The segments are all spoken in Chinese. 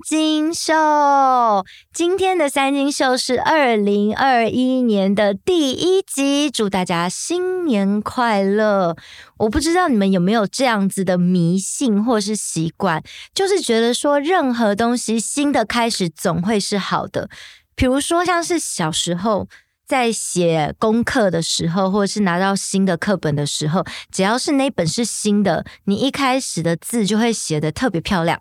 金秀。今天的三金秀是二零二一年的第一集，祝大家新年快乐！我不知道你们有没有这样子的迷信或是习惯，就是觉得说任何东西新的开始总会是好的，比如说像是小时候。在写功课的时候，或者是拿到新的课本的时候，只要是那本是新的，你一开始的字就会写得特别漂亮。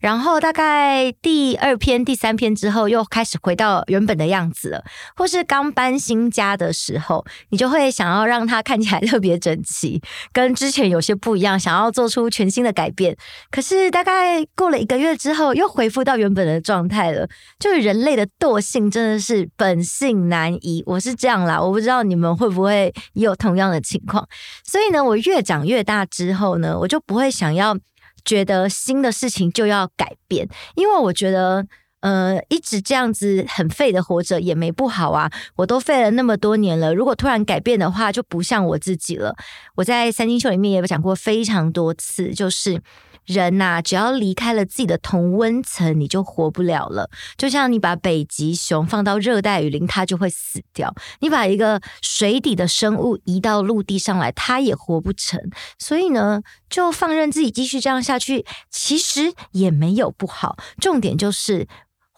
然后大概第二篇、第三篇之后，又开始回到原本的样子了。或是刚搬新家的时候，你就会想要让它看起来特别整齐，跟之前有些不一样，想要做出全新的改变。可是大概过了一个月之后，又恢复到原本的状态了。就是人类的惰性真的是本性难移。我是这样啦，我不知道你们会不会也有同样的情况。所以呢，我越长越大之后呢，我就不会想要觉得新的事情就要改变，因为我觉得，呃，一直这样子很废的活着也没不好啊。我都废了那么多年了，如果突然改变的话，就不像我自己了。我在三金秀里面也有讲过非常多次，就是。人呐、啊，只要离开了自己的同温层，你就活不了了。就像你把北极熊放到热带雨林，它就会死掉；你把一个水底的生物移到陆地上来，它也活不成。所以呢，就放任自己继续这样下去，其实也没有不好。重点就是。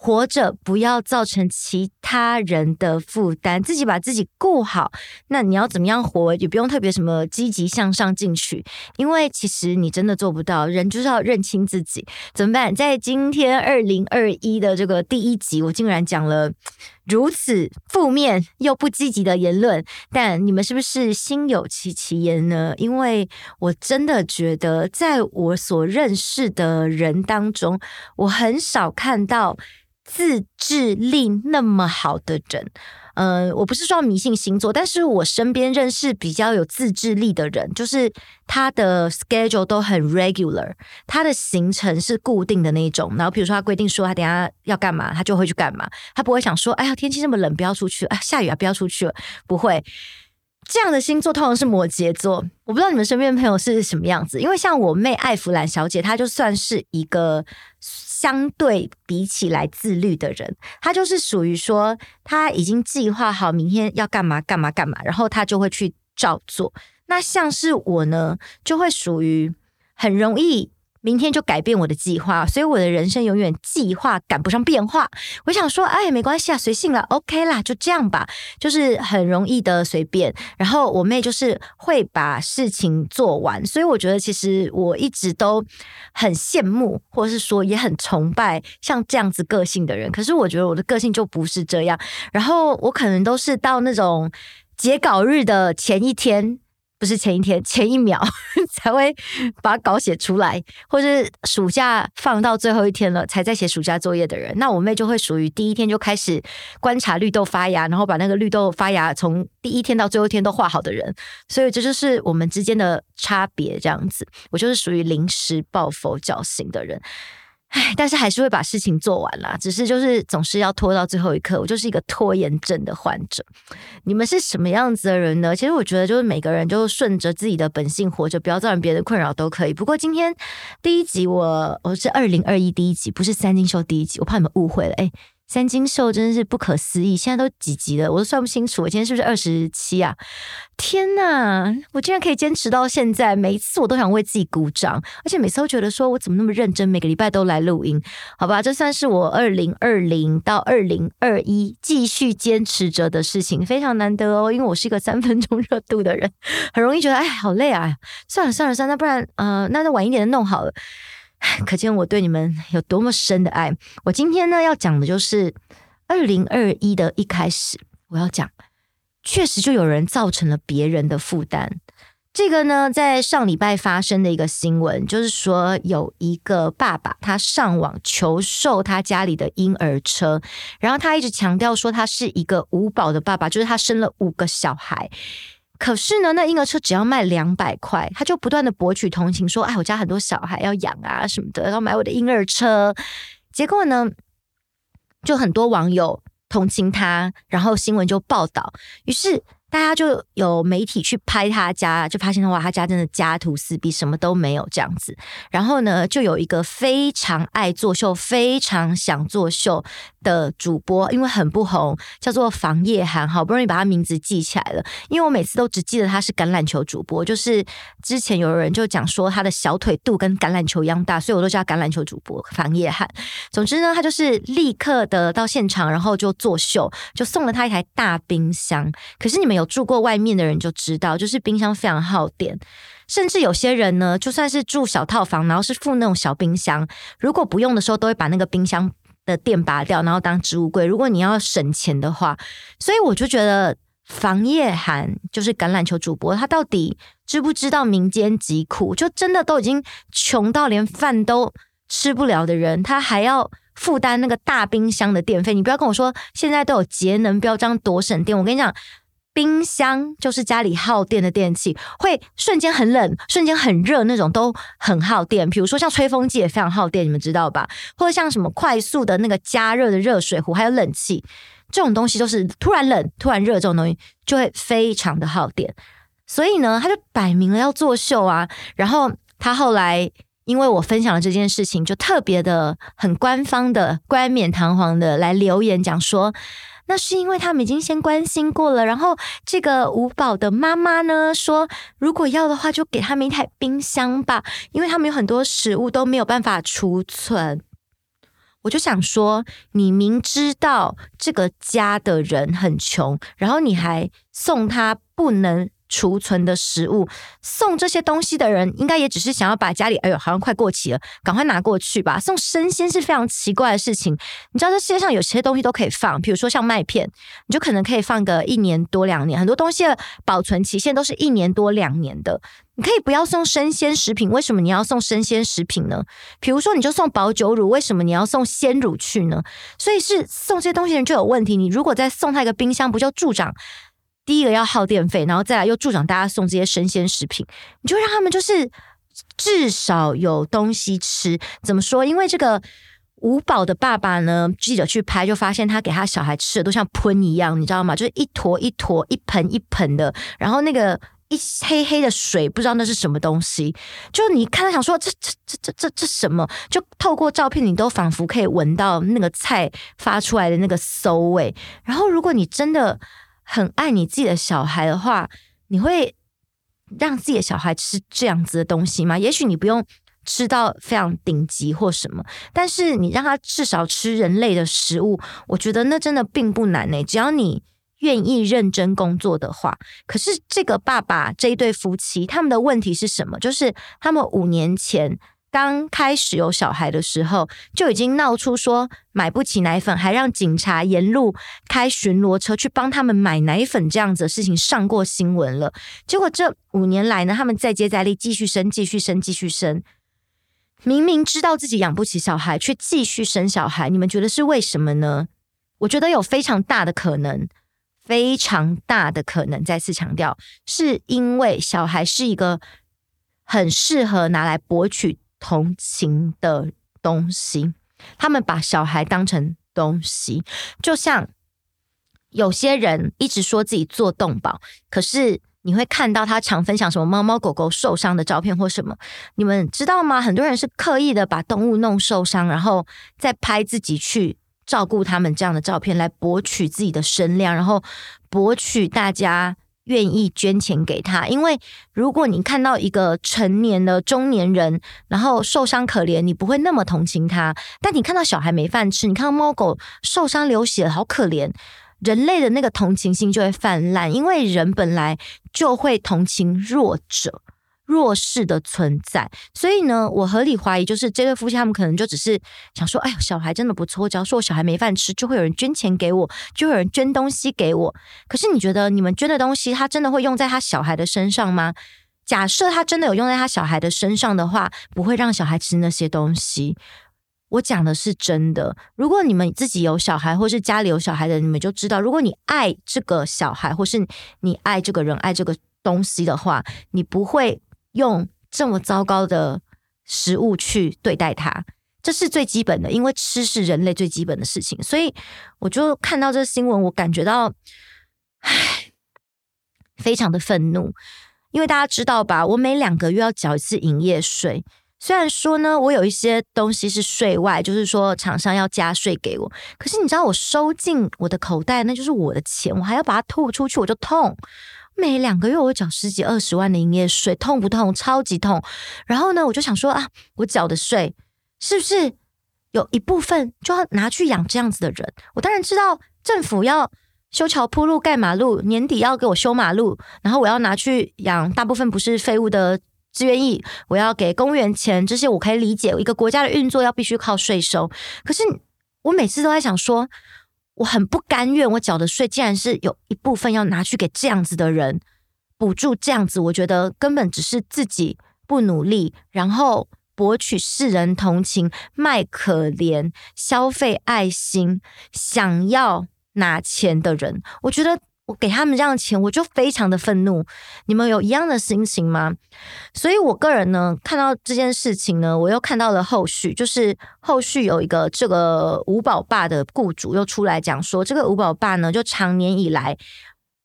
活着不要造成其他人的负担，自己把自己顾好。那你要怎么样活，也不用特别什么积极向上进取，因为其实你真的做不到。人就是要认清自己，怎么办？在今天二零二一的这个第一集，我竟然讲了如此负面又不积极的言论，但你们是不是心有戚戚焉呢？因为我真的觉得，在我所认识的人当中，我很少看到。自制力那么好的人，嗯、我不是说迷信星座，但是我身边认识比较有自制力的人，就是他的 schedule 都很 regular，他的行程是固定的那种。然后比如说他规定说他等下要干嘛，他就会去干嘛，他不会想说，哎呀，天气这么冷，不要出去，哎，下雨啊，不要出去了，不会。这样的星座通常是摩羯座，我不知道你们身边的朋友是什么样子，因为像我妹艾弗兰小姐，她就算是一个相对比起来自律的人，她就是属于说，她已经计划好明天要干嘛干嘛干嘛，然后她就会去照做。那像是我呢，就会属于很容易。明天就改变我的计划，所以我的人生永远计划赶不上变化。我想说，哎，没关系啊，随性了，OK 啦，就这样吧，就是很容易的随便。然后我妹就是会把事情做完，所以我觉得其实我一直都很羡慕，或是说也很崇拜像这样子个性的人。可是我觉得我的个性就不是这样，然后我可能都是到那种截稿日的前一天。不是前一天，前一秒 才会把稿写出来，或是暑假放到最后一天了才在写暑假作业的人。那我妹就会属于第一天就开始观察绿豆发芽，然后把那个绿豆发芽从第一天到最后一天都画好的人。所以这就是我们之间的差别，这样子。我就是属于临时抱佛脚型的人。唉，但是还是会把事情做完啦，只是就是总是要拖到最后一刻。我就是一个拖延症的患者。你们是什么样子的人呢？其实我觉得就是每个人就顺着自己的本性活着，不要造成别人的困扰都可以。不过今天第一集我我是二零二一第一集，不是三金秀第一集，我怕你们误会了。诶三金秀真的是不可思议，现在都几级了，我都算不清楚。我今天是不是二十七啊？天呐，我竟然可以坚持到现在，每一次我都想为自己鼓掌，而且每次都觉得说我怎么那么认真，每个礼拜都来录音，好吧？这算是我二零二零到二零二一继续坚持着的事情，非常难得哦。因为我是一个三分钟热度的人，很容易觉得哎，好累啊！算了算了算了，那不然呃，那就晚一点的弄好了。可见我对你们有多么深的爱。我今天呢要讲的就是二零二一的一开始，我要讲，确实就有人造成了别人的负担。这个呢，在上礼拜发生的一个新闻，就是说有一个爸爸他上网求售他家里的婴儿车，然后他一直强调说他是一个无宝的爸爸，就是他生了五个小孩。可是呢，那婴儿车只要卖两百块，他就不断的博取同情，说：“哎，我家很多小孩要养啊什么的，要买我的婴儿车。”结果呢，就很多网友同情他，然后新闻就报道，于是大家就有媒体去拍他家，就发现哇，他家真的家徒四壁，什么都没有这样子。然后呢，就有一个非常爱作秀、非常想作秀的主播，因为很不红，叫做房叶涵，好不容易把他名字记起来了。因为我每次都只记得他是橄榄球主播，就是之前有人就讲说他的小腿肚跟橄榄球一样大，所以我都叫他橄榄球主播房叶涵。总之呢，他就是立刻的到现场，然后就作秀，就送了他一台大冰箱。可是你们有。住过外面的人就知道，就是冰箱非常耗电，甚至有些人呢，就算是住小套房，然后是附那种小冰箱，如果不用的时候，都会把那个冰箱的电拔掉，然后当置物柜。如果你要省钱的话，所以我就觉得房叶涵就是橄榄球主播，他到底知不知道民间疾苦？就真的都已经穷到连饭都吃不了的人，他还要负担那个大冰箱的电费。你不要跟我说现在都有节能标章多省电，我跟你讲。冰箱就是家里耗电的电器，会瞬间很冷，瞬间很热，那种都很耗电。比如说像吹风机也非常耗电，你们知道吧？或者像什么快速的那个加热的热水壶，还有冷气这种东西，都是突然冷、突然热，这种东西就会非常的耗电。所以呢，他就摆明了要作秀啊。然后他后来因为我分享了这件事情，就特别的很官方的、冠冕堂皇的来留言讲说。那是因为他们已经先关心过了，然后这个五宝的妈妈呢说，如果要的话，就给他们一台冰箱吧，因为他们有很多食物都没有办法储存。我就想说，你明知道这个家的人很穷，然后你还送他不能。储存的食物，送这些东西的人，应该也只是想要把家里，哎呦，好像快过期了，赶快拿过去吧。送生鲜是非常奇怪的事情。你知道，这世界上有些东西都可以放，比如说像麦片，你就可能可以放个一年多两年。很多东西的保存期限都是一年多两年的。你可以不要送生鲜食品，为什么你要送生鲜食品呢？比如说，你就送保酒乳，为什么你要送鲜乳去呢？所以是送这些东西的人就有问题。你如果再送他一个冰箱，不就助长？第一个要耗电费，然后再来又助长大家送这些生鲜食品，你就让他们就是至少有东西吃。怎么说？因为这个五宝的爸爸呢，记者去拍就发现他给他小孩吃的都像喷一样，你知道吗？就是一坨一坨、一盆一盆的，然后那个一黑黑的水，不知道那是什么东西。就你看他想说这这这这这这什么？就透过照片，你都仿佛可以闻到那个菜发出来的那个馊味。然后如果你真的。很爱你自己的小孩的话，你会让自己的小孩吃这样子的东西吗？也许你不用吃到非常顶级或什么，但是你让他至少吃人类的食物，我觉得那真的并不难呢。只要你愿意认真工作的话。可是这个爸爸这一对夫妻，他们的问题是什么？就是他们五年前。刚开始有小孩的时候，就已经闹出说买不起奶粉，还让警察沿路开巡逻车去帮他们买奶粉，这样子的事情上过新闻了。结果这五年来呢，他们再接再厉，继续生，继续生，继续生。明明知道自己养不起小孩，却继续生小孩，你们觉得是为什么呢？我觉得有非常大的可能，非常大的可能。再次强调，是因为小孩是一个很适合拿来博取。同情的东西，他们把小孩当成东西，就像有些人一直说自己做动保，可是你会看到他常分享什么猫猫狗狗受伤的照片或什么，你们知道吗？很多人是刻意的把动物弄受伤，然后再拍自己去照顾他们这样的照片，来博取自己的声量，然后博取大家。愿意捐钱给他，因为如果你看到一个成年的中年人，然后受伤可怜，你不会那么同情他。但你看到小孩没饭吃，你看到猫狗受伤流血，好可怜，人类的那个同情心就会泛滥，因为人本来就会同情弱者。弱势的存在，所以呢，我合理怀疑，就是这对夫妻他们可能就只是想说，哎呦，小孩真的不错，只要说我小孩没饭吃，就会有人捐钱给我，就会有人捐东西给我。可是你觉得你们捐的东西，他真的会用在他小孩的身上吗？假设他真的有用在他小孩的身上的话，不会让小孩吃那些东西。我讲的是真的。如果你们自己有小孩，或是家里有小孩的，你们就知道，如果你爱这个小孩，或是你爱这个人，爱这个东西的话，你不会。用这么糟糕的食物去对待它，这是最基本的，因为吃是人类最基本的事情。所以我就看到这新闻，我感觉到，唉，非常的愤怒，因为大家知道吧，我每两个月要缴一次营业税。虽然说呢，我有一些东西是税外，就是说厂商要加税给我，可是你知道我收进我的口袋，那就是我的钱，我还要把它吐出去，我就痛。每两个月我缴十几二十万的营业税，痛不痛？超级痛。然后呢，我就想说啊，我缴的税是不是有一部分就要拿去养这样子的人？我当然知道政府要修桥铺路、盖马路，年底要给我修马路，然后我要拿去养大部分不是废物的志愿役，我要给公务员钱，这些我可以理解。一个国家的运作要必须靠税收，可是我每次都在想说。我很不甘愿，我缴的税竟然是有一部分要拿去给这样子的人补助，这样子我觉得根本只是自己不努力，然后博取世人同情，卖可怜，消费爱心，想要拿钱的人，我觉得。我给他们这样的钱，我就非常的愤怒。你们有一样的心情吗？所以，我个人呢，看到这件事情呢，我又看到了后续，就是后续有一个这个五宝爸的雇主又出来讲说，这个五宝爸呢，就长年以来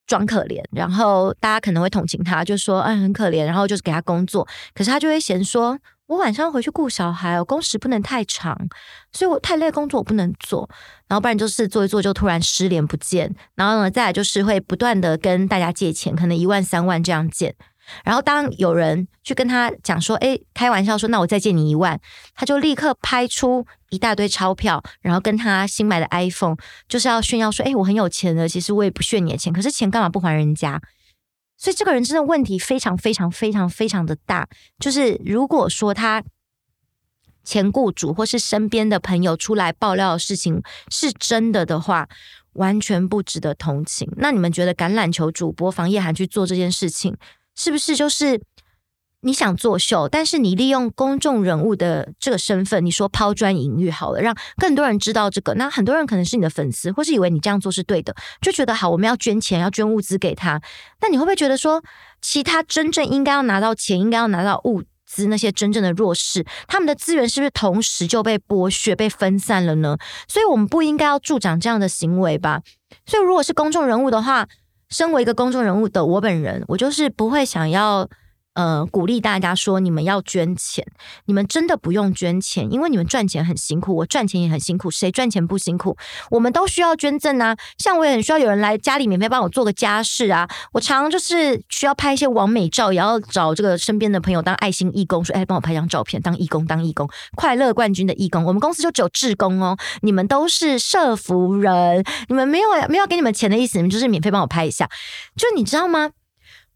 装可怜，然后大家可能会同情他，就说，哎，很可怜，然后就是给他工作，可是他就会嫌说。我晚上回去顾小孩，我工时不能太长，所以我太累工作我不能做，然后不然就是做一做就突然失联不见，然后呢，再来就是会不断的跟大家借钱，可能一万三万这样借，然后当有人去跟他讲说，诶，开玩笑说，那我再借你一万，他就立刻拍出一大堆钞票，然后跟他新买的 iPhone，就是要炫耀说，诶，我很有钱的，其实我也不炫你的钱，可是钱干嘛不还人家？所以这个人真的问题非常非常非常非常的大，就是如果说他前雇主或是身边的朋友出来爆料的事情是真的的话，完全不值得同情。那你们觉得橄榄球主播房叶涵去做这件事情，是不是就是？你想作秀，但是你利用公众人物的这个身份，你说抛砖引玉好了，让更多人知道这个。那很多人可能是你的粉丝，或是以为你这样做是对的，就觉得好，我们要捐钱，要捐物资给他。那你会不会觉得说，其他真正应该要拿到钱、应该要拿到物资那些真正的弱势，他们的资源是不是同时就被剥削、被分散了呢？所以我们不应该要助长这样的行为吧？所以如果是公众人物的话，身为一个公众人物的我本人，我就是不会想要。呃，鼓励大家说，你们要捐钱，你们真的不用捐钱，因为你们赚钱很辛苦，我赚钱也很辛苦，谁赚钱不辛苦？我们都需要捐赠啊，像我也很需要有人来家里免费帮我做个家事啊，我常常就是需要拍一些网美照，也要找这个身边的朋友当爱心义工，说，哎，帮我拍张照片，当义工，当义工，快乐冠军的义工，我们公司就只有志工哦，你们都是社福人，你们没有没有给你们钱的意思，你们就是免费帮我拍一下，就你知道吗？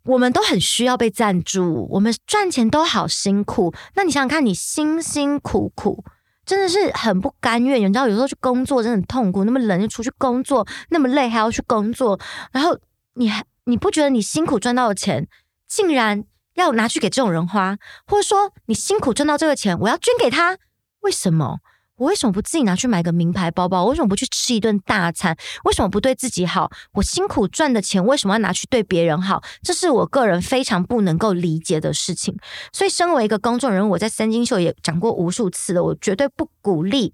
我们都很需要被赞助，我们赚钱都好辛苦。那你想想看，你辛辛苦苦，真的是很不甘愿。你知道，有时候去工作真的很痛苦，那么冷就出去工作，那么累还要去工作，然后你还你不觉得你辛苦赚到的钱，竟然要拿去给这种人花，或者说你辛苦赚到这个钱，我要捐给他，为什么？我为什么不自己拿去买个名牌包包？我为什么不去吃一顿大餐？为什么不对自己好？我辛苦赚的钱为什么要拿去对别人好？这是我个人非常不能够理解的事情。所以，身为一个公众人物，我在三金秀也讲过无数次了，我绝对不鼓励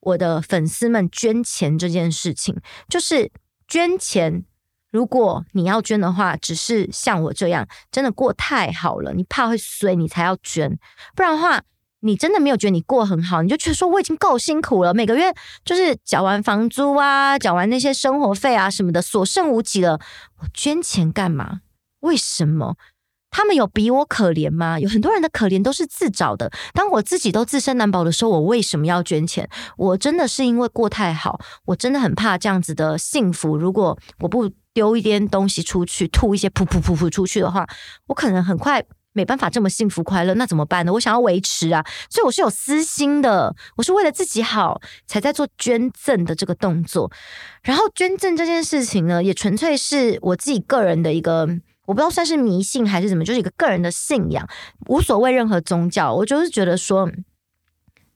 我的粉丝们捐钱这件事情。就是捐钱，如果你要捐的话，只是像我这样真的过太好了，你怕会衰，你才要捐，不然的话。你真的没有觉得你过很好，你就觉得说我已经够辛苦了，每个月就是缴完房租啊，缴完那些生活费啊什么的，所剩无几了。我捐钱干嘛？为什么？他们有比我可怜吗？有很多人的可怜都是自找的。当我自己都自身难保的时候，我为什么要捐钱？我真的是因为过太好，我真的很怕这样子的幸福。如果我不丢一点东西出去，吐一些噗噗噗噗出去的话，我可能很快。没办法这么幸福快乐，那怎么办呢？我想要维持啊，所以我是有私心的，我是为了自己好才在做捐赠的这个动作。然后捐赠这件事情呢，也纯粹是我自己个人的一个，我不知道算是迷信还是什么，就是一个个人的信仰，无所谓任何宗教。我就是觉得说，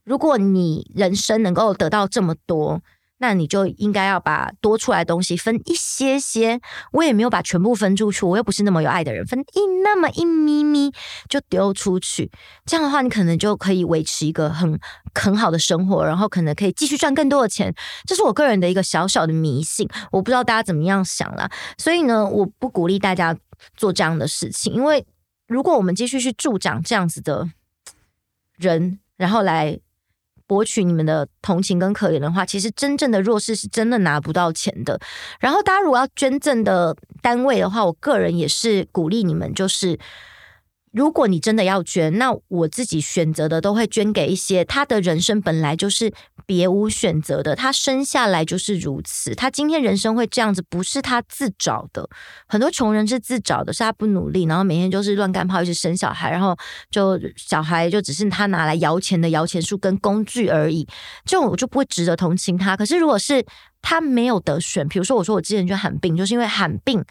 如果你人生能够得到这么多，那你就应该要把多出来的东西分一些些，我也没有把全部分出去，我又不是那么有爱的人，分一那么一咪咪就丢出去，这样的话，你可能就可以维持一个很很好的生活，然后可能可以继续赚更多的钱。这是我个人的一个小小的迷信，我不知道大家怎么样想啦。所以呢，我不鼓励大家做这样的事情，因为如果我们继续去助长这样子的人，然后来。博取你们的同情跟可怜的话，其实真正的弱势是真的拿不到钱的。然后大家如果要捐赠的单位的话，我个人也是鼓励你们，就是。如果你真的要捐，那我自己选择的都会捐给一些他的人生本来就是别无选择的，他生下来就是如此，他今天人生会这样子，不是他自找的。很多穷人是自找的，是他不努力，然后每天就是乱干炮，一直生小孩，然后就小孩就只是他拿来摇钱的摇钱树跟工具而已，这种我就不会值得同情他。可是如果是他没有得选，比如说我说我之前就罕病，就是因为罕病，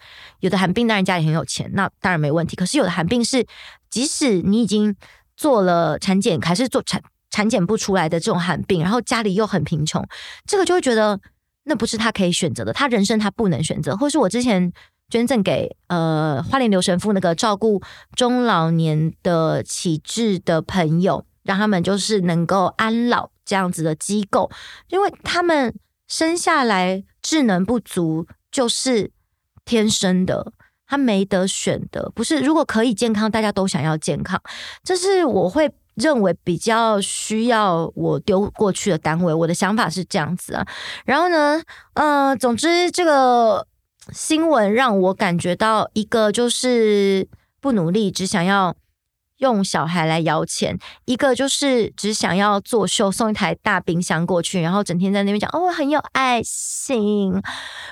有的罕病当然家里很有钱，那当然没问题。可是有的罕病是，即使你已经做了产检，还是做产产检不出来的这种罕病，然后家里又很贫穷，这个就会觉得那不是他可以选择的，他人生他不能选择。或是我之前捐赠给呃花莲刘神父那个照顾中老年的启智的朋友，让他们就是能够安老这样子的机构，因为他们。生下来智能不足就是天生的，他没得选的。不是，如果可以健康，大家都想要健康。这是我会认为比较需要我丢过去的单位。我的想法是这样子啊。然后呢，呃，总之这个新闻让我感觉到一个就是不努力，只想要。用小孩来摇钱，一个就是只想要作秀，送一台大冰箱过去，然后整天在那边讲哦，很有爱心。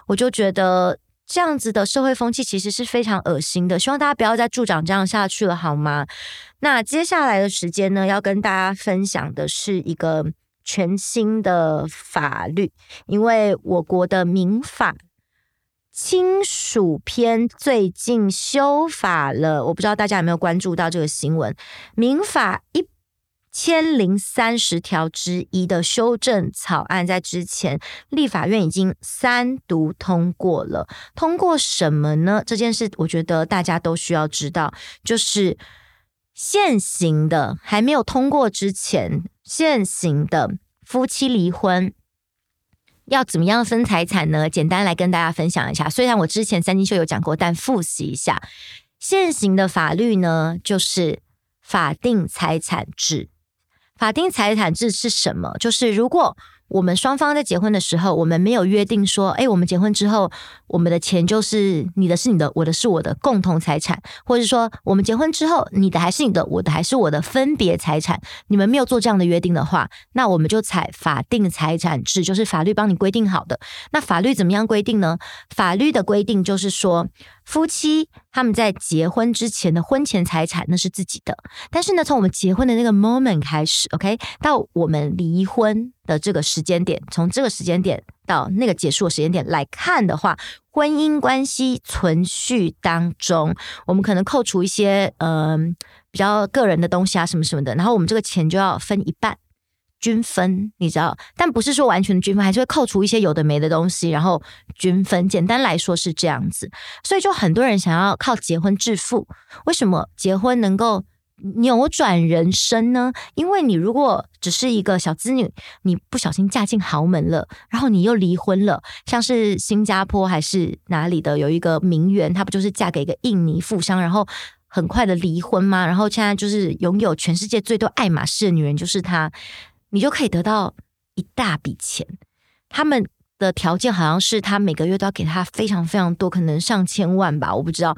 我就觉得这样子的社会风气其实是非常恶心的，希望大家不要再助长这样下去了，好吗？那接下来的时间呢，要跟大家分享的是一个全新的法律，因为我国的民法。亲属篇最近修法了，我不知道大家有没有关注到这个新闻。民法一千零三十条之一的修正草案，在之前立法院已经三读通过了。通过什么呢？这件事我觉得大家都需要知道，就是现行的还没有通过之前，现行的夫妻离婚。要怎么样分财产呢？简单来跟大家分享一下。虽然我之前三金秀有讲过，但复习一下，现行的法律呢，就是法定财产制。法定财产制是什么？就是如果我们双方在结婚的时候，我们没有约定说，哎，我们结婚之后，我们的钱就是你的是你的，我的是我的共同财产，或者说，我们结婚之后，你的还是你的，我的还是我的分别财产。你们没有做这样的约定的话，那我们就采法定财产制，就是法律帮你规定好的。那法律怎么样规定呢？法律的规定就是说，夫妻他们在结婚之前的婚前财产那是自己的，但是呢，从我们结婚的那个 moment 开始，OK，到我们离婚。的这个时间点，从这个时间点到那个结束的时间点来看的话，婚姻关系存续当中，我们可能扣除一些嗯、呃、比较个人的东西啊什么什么的，然后我们这个钱就要分一半均分，你知道？但不是说完全均分，还是会扣除一些有的没的东西，然后均分。简单来说是这样子，所以就很多人想要靠结婚致富，为什么结婚能够？扭转人生呢？因为你如果只是一个小资女，你不小心嫁进豪门了，然后你又离婚了，像是新加坡还是哪里的有一个名媛，她不就是嫁给一个印尼富商，然后很快的离婚吗？然后现在就是拥有全世界最多爱马仕的女人就是她，你就可以得到一大笔钱。他们的条件好像是她每个月都要给她非常非常多，可能上千万吧，我不知道，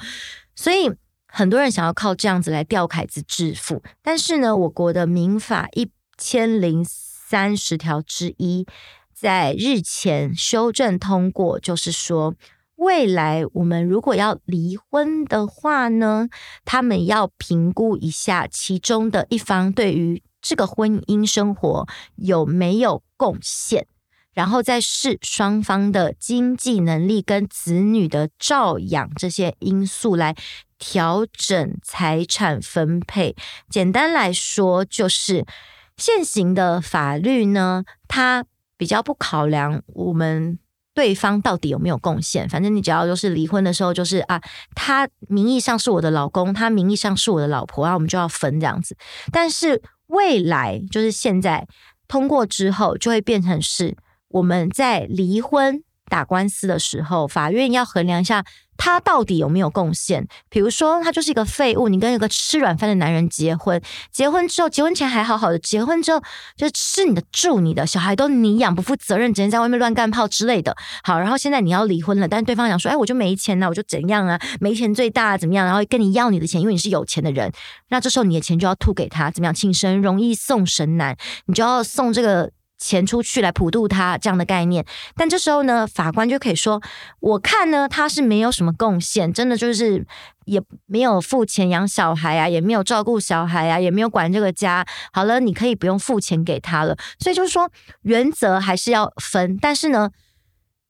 所以。很多人想要靠这样子来钓凯子致富，但是呢，我国的民法一千零三十条之一在日前修正通过，就是说，未来我们如果要离婚的话呢，他们要评估一下其中的一方对于这个婚姻生活有没有贡献，然后再视双方的经济能力跟子女的照养这些因素来。调整财产分配，简单来说就是现行的法律呢，它比较不考量我们对方到底有没有贡献。反正你只要就是离婚的时候，就是啊，他名义上是我的老公，他名义上是我的老婆，然后我们就要分这样子。但是未来就是现在通过之后，就会变成是我们在离婚打官司的时候，法院要衡量一下。他到底有没有贡献？比如说，他就是一个废物。你跟一个吃软饭的男人结婚，结婚之后，结婚前还好好的，结婚之后就吃你的、住你的，小孩都你养，不负责任，整天在外面乱干炮之类的。好，然后现在你要离婚了，但对方想说：“哎，我就没钱呐，我就怎样啊？没钱最大怎么样？”然后跟你要你的钱，因为你是有钱的人。那这时候你的钱就要吐给他，怎么样？请神容易送神难，你就要送这个。钱出去来普渡他这样的概念，但这时候呢，法官就可以说：“我看呢，他是没有什么贡献，真的就是也没有付钱养小孩啊，也没有照顾小孩啊，也没有管这个家。好了，你可以不用付钱给他了。所以就是说，原则还是要分，但是呢，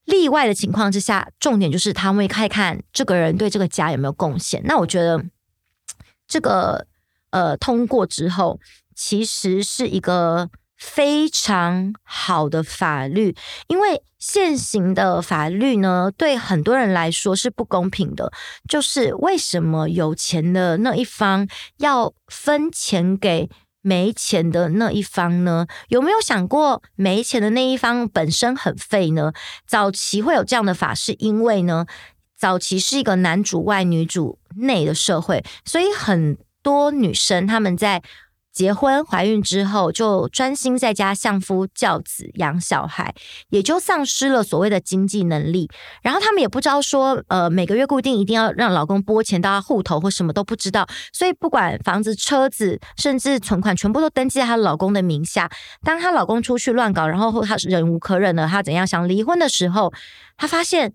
例外的情况之下，重点就是他会看看这个人对这个家有没有贡献。那我觉得这个呃通过之后，其实是一个。”非常好的法律，因为现行的法律呢，对很多人来说是不公平的。就是为什么有钱的那一方要分钱给没钱的那一方呢？有没有想过，没钱的那一方本身很废呢？早期会有这样的法，是因为呢，早期是一个男主外女主内的社会，所以很多女生她们在。结婚怀孕之后，就专心在家相夫教子养小孩，也就丧失了所谓的经济能力。然后他们也不知道说，呃，每个月固定一定要让老公拨钱到他户头或什么都不知道。所以不管房子、车子，甚至存款，全部都登记在她老公的名下。当她老公出去乱搞，然后她忍无可忍了，她怎样想离婚的时候，她发现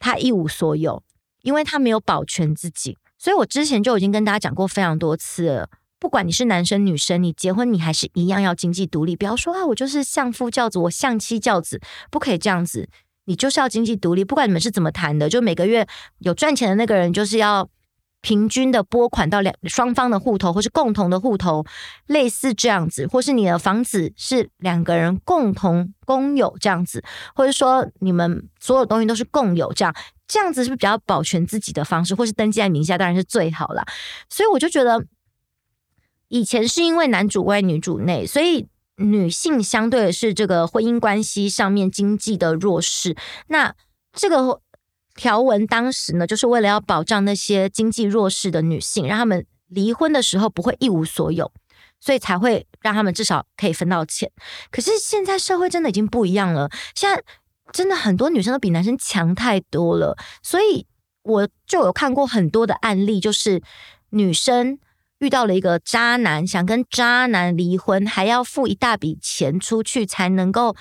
她一无所有，因为她没有保全自己。所以我之前就已经跟大家讲过非常多次了。不管你是男生女生，你结婚你还是一样要经济独立。不要说啊，我就是相夫教子，我相妻教子，不可以这样子。你就是要经济独立。不管你们是怎么谈的，就每个月有赚钱的那个人就是要平均的拨款到两双方的户头，或是共同的户头，类似这样子，或是你的房子是两个人共同共有这样子，或者说你们所有东西都是共有这样，这样子是不是比较保全自己的方式，或是登记在名下当然是最好啦。所以我就觉得。以前是因为男主外女主内，所以女性相对的是这个婚姻关系上面经济的弱势。那这个条文当时呢，就是为了要保障那些经济弱势的女性，让他们离婚的时候不会一无所有，所以才会让他们至少可以分到钱。可是现在社会真的已经不一样了，现在真的很多女生都比男生强太多了，所以我就有看过很多的案例，就是女生。遇到了一个渣男，想跟渣男离婚，还要付一大笔钱出去才能够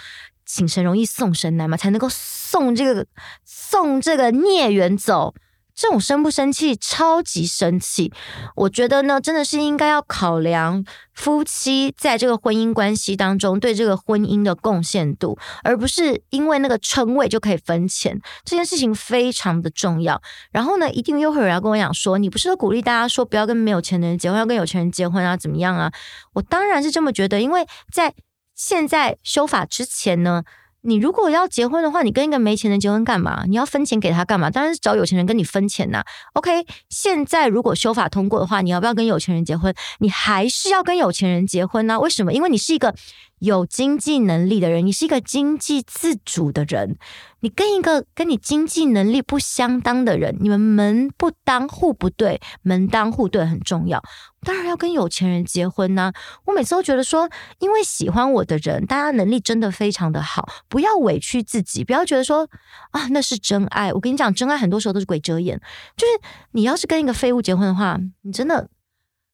请神容易送神难嘛，才能够送这个送这个孽缘走。这种生不生气？超级生气！我觉得呢，真的是应该要考量夫妻在这个婚姻关系当中对这个婚姻的贡献度，而不是因为那个称谓就可以分钱。这件事情非常的重要。然后呢，一定又会有人跟我讲说，你不是都鼓励大家说不要跟没有钱的人结婚，要跟有钱人结婚啊？怎么样啊？我当然是这么觉得，因为在现在修法之前呢。你如果要结婚的话，你跟一个没钱人结婚干嘛？你要分钱给他干嘛？当然是找有钱人跟你分钱呐。OK，现在如果修法通过的话，你要不要跟有钱人结婚？你还是要跟有钱人结婚呢？为什么？因为你是一个。有经济能力的人，你是一个经济自主的人，你跟一个跟你经济能力不相当的人，你们门不当户不对，门当户对很重要。当然要跟有钱人结婚呢、我每次都觉得说，因为喜欢我的人，大家能力真的非常的好，不要委屈自己，不要觉得说啊，那是真爱。我跟你讲，真爱很多时候都是鬼遮眼，就是你要是跟一个废物结婚的话，你真的。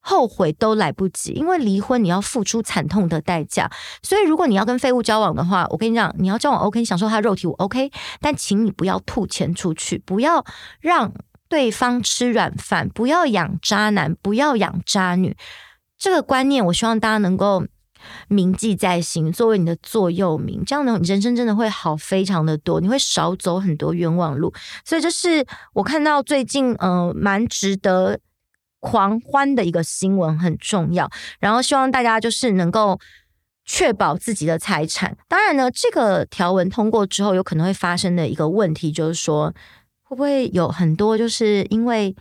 后悔都来不及，因为离婚你要付出惨痛的代价。所以，如果你要跟废物交往的话，我跟你讲，你要交往 OK，享受他肉体我 OK，但请你不要吐钱出去，不要让对方吃软饭，不要养渣男，不要养渣女。这个观念，我希望大家能够铭记在心，作为你的座右铭。这样呢，你人生真的会好非常的多，你会少走很多冤枉路。所以，这是我看到最近呃蛮值得。狂欢的一个新闻很重要，然后希望大家就是能够确保自己的财产。当然呢，这个条文通过之后，有可能会发生的一个问题就是说，会不会有很多就是因为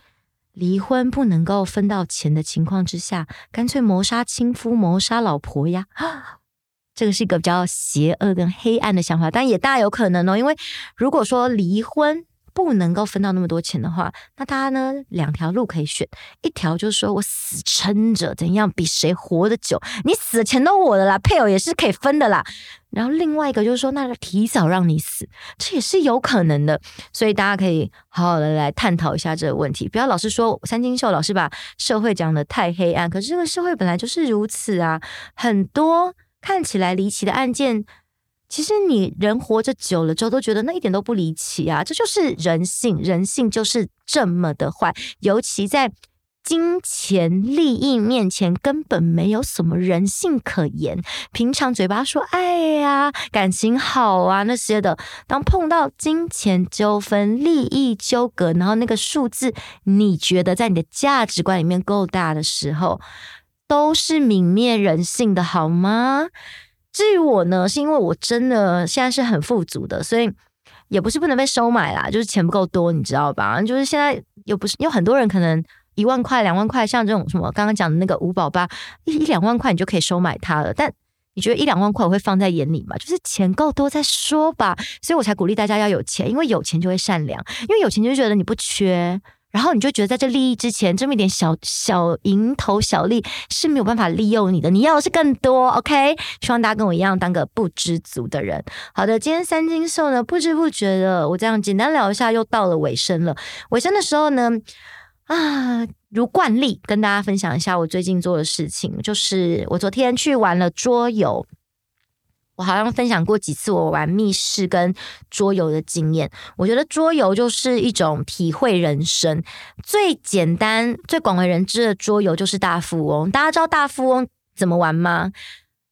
离婚不能够分到钱的情况之下，干脆谋杀亲夫、谋杀老婆呀？这个是一个比较邪恶跟黑暗的想法，但也大有可能哦。因为如果说离婚不能够分到那么多钱的话，那大家呢两条路可以选，一条就是说我死撑着，怎样比谁活得久，你死的钱都我的啦，配偶也是可以分的啦。然后另外一个就是说，那提早让你死，这也是有可能的。所以大家可以好好的来探讨一下这个问题，不要老是说三金秀老师把社会讲得太黑暗，可是这个社会本来就是如此啊，很多。看起来离奇的案件，其实你人活着久了之后都觉得那一点都不离奇啊！这就是人性，人性就是这么的坏。尤其在金钱利益面前，根本没有什么人性可言。平常嘴巴说爱呀、感情好啊那些的，当碰到金钱纠纷、利益纠葛，然后那个数字你觉得在你的价值观里面够大的时候，都是泯灭人性的好吗？至于我呢，是因为我真的现在是很富足的，所以也不是不能被收买啦，就是钱不够多，你知道吧？就是现在又不是有很多人可能一万块、两万块，像这种什么刚刚讲的那个五宝八，一一两万块你就可以收买他了。但你觉得一两万块我会放在眼里吗？就是钱够多再说吧。所以我才鼓励大家要有钱，因为有钱就会善良，因为有钱就觉得你不缺。然后你就觉得在这利益之前，这么一点小小蝇头小利是没有办法利用你的，你要的是更多。OK，希望大家跟我一样当个不知足的人。好的，今天三金秀呢，不知不觉的，我这样简单聊一下，又到了尾声了。尾声的时候呢，啊，如惯例跟大家分享一下我最近做的事情，就是我昨天去玩了桌游。我好像分享过几次我玩密室跟桌游的经验。我觉得桌游就是一种体会人生最简单、最广为人知的桌游，就是大富翁。大家知道大富翁怎么玩吗？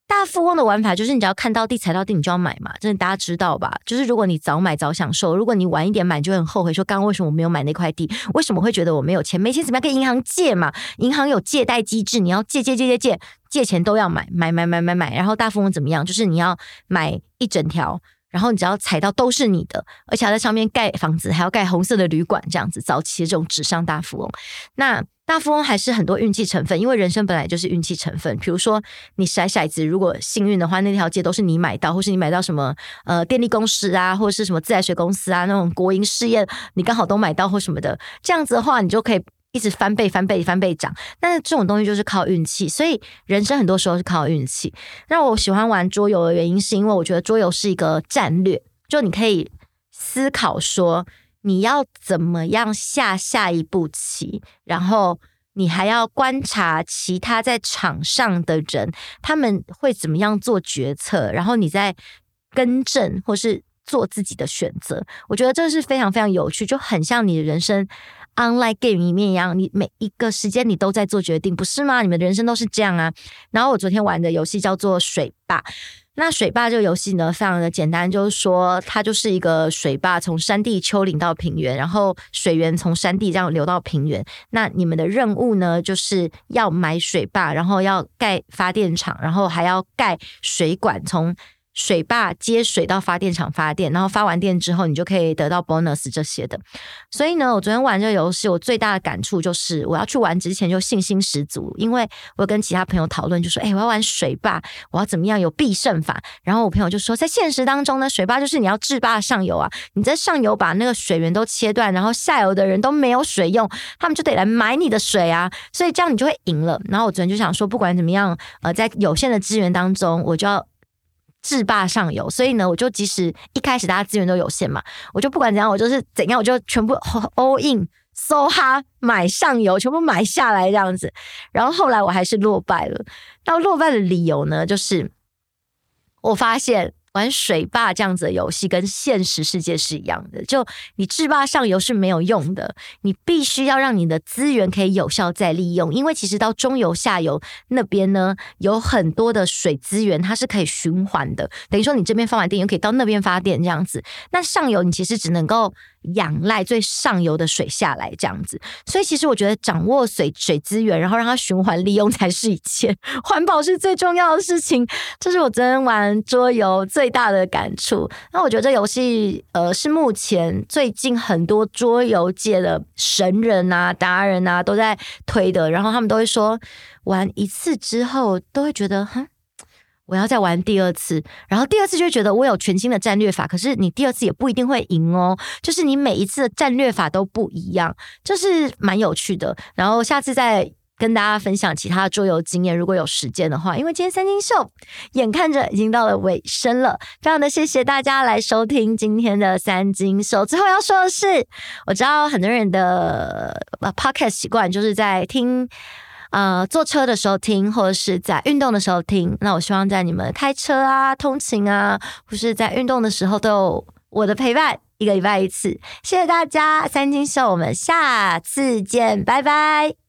大富翁的玩法就是，你只要看到地、踩到地，你就要买嘛，这大家知道吧？就是如果你早买早享受，如果你晚一点买，就很后悔，说刚刚为什么我没有买那块地？为什么会觉得我没有钱？没钱怎么样？跟银行借嘛，银行有借贷机制，你要借借借借借，借钱都要买买买买买买。然后大富翁怎么样？就是你要买一整条。然后你只要踩到都是你的，而且还在上面盖房子，还要盖红色的旅馆，这样子早期的这种纸上大富翁。那大富翁还是很多运气成分，因为人生本来就是运气成分。比如说你甩骰子，如果幸运的话，那条街都是你买到，或是你买到什么呃电力公司啊，或者是什么自来水公司啊，那种国营事业，你刚好都买到或什么的，这样子的话，你就可以。一直翻倍、翻倍、翻倍涨，但是这种东西就是靠运气，所以人生很多时候是靠运气。让我喜欢玩桌游的原因，是因为我觉得桌游是一个战略，就你可以思考说你要怎么样下下一步棋，然后你还要观察其他在场上的人，他们会怎么样做决策，然后你再更正或是做自己的选择。我觉得这是非常非常有趣，就很像你的人生。Online game 里面一样，你每一个时间你都在做决定，不是吗？你们的人生都是这样啊。然后我昨天玩的游戏叫做水坝。那水坝这个游戏呢，非常的简单，就是说它就是一个水坝，从山地丘陵到平原，然后水源从山地这样流到平原。那你们的任务呢，就是要买水坝，然后要盖发电厂，然后还要盖水管从。水坝接水到发电厂发电，然后发完电之后，你就可以得到 bonus 这些的。所以呢，我昨天玩这个游戏，我最大的感触就是，我要去玩之前就信心十足，因为我跟其他朋友讨论，就说：“哎，我要玩水坝，我要怎么样有必胜法？”然后我朋友就说：“在现实当中呢，水坝就是你要制霸上游啊，你在上游把那个水源都切断，然后下游的人都没有水用，他们就得来买你的水啊，所以这样你就会赢了。”然后我昨天就想说，不管怎么样，呃，在有限的资源当中，我就要。制霸上游，所以呢，我就即使一开始大家资源都有限嘛，我就不管怎样，我就是怎样，我就全部 all in so hard 买上游，全部买下来这样子。然后后来我还是落败了。那落败的理由呢，就是我发现。玩水坝这样子的游戏跟现实世界是一样的，就你制霸上游是没有用的，你必须要让你的资源可以有效再利用，因为其实到中游、下游那边呢，有很多的水资源，它是可以循环的，等于说你这边发完电，又可以到那边发电这样子。那上游你其实只能够仰赖最上游的水下来这样子。所以其实我觉得掌握水水资源，然后让它循环利用才是一切，环保是最重要的事情。这是我昨天玩桌游最大的感触。那我觉得这游戏呃是目前最近很多桌游界的神人啊、达人啊都在推的，然后他们都会说玩一次之后都会觉得哼。我要再玩第二次，然后第二次就觉得我有全新的战略法，可是你第二次也不一定会赢哦，就是你每一次的战略法都不一样，就是蛮有趣的。然后下次再跟大家分享其他桌游经验，如果有时间的话，因为今天三金秀眼看着已经到了尾声了，非常的谢谢大家来收听今天的三金秀。最后要说的是，我知道很多人的 podcast 习惯就是在听。呃，坐车的时候听，或者是在运动的时候听。那我希望在你们开车啊、通勤啊，或是在运动的时候都有我的陪伴，一个礼拜一次。谢谢大家，三金秀，我们下次见，拜拜。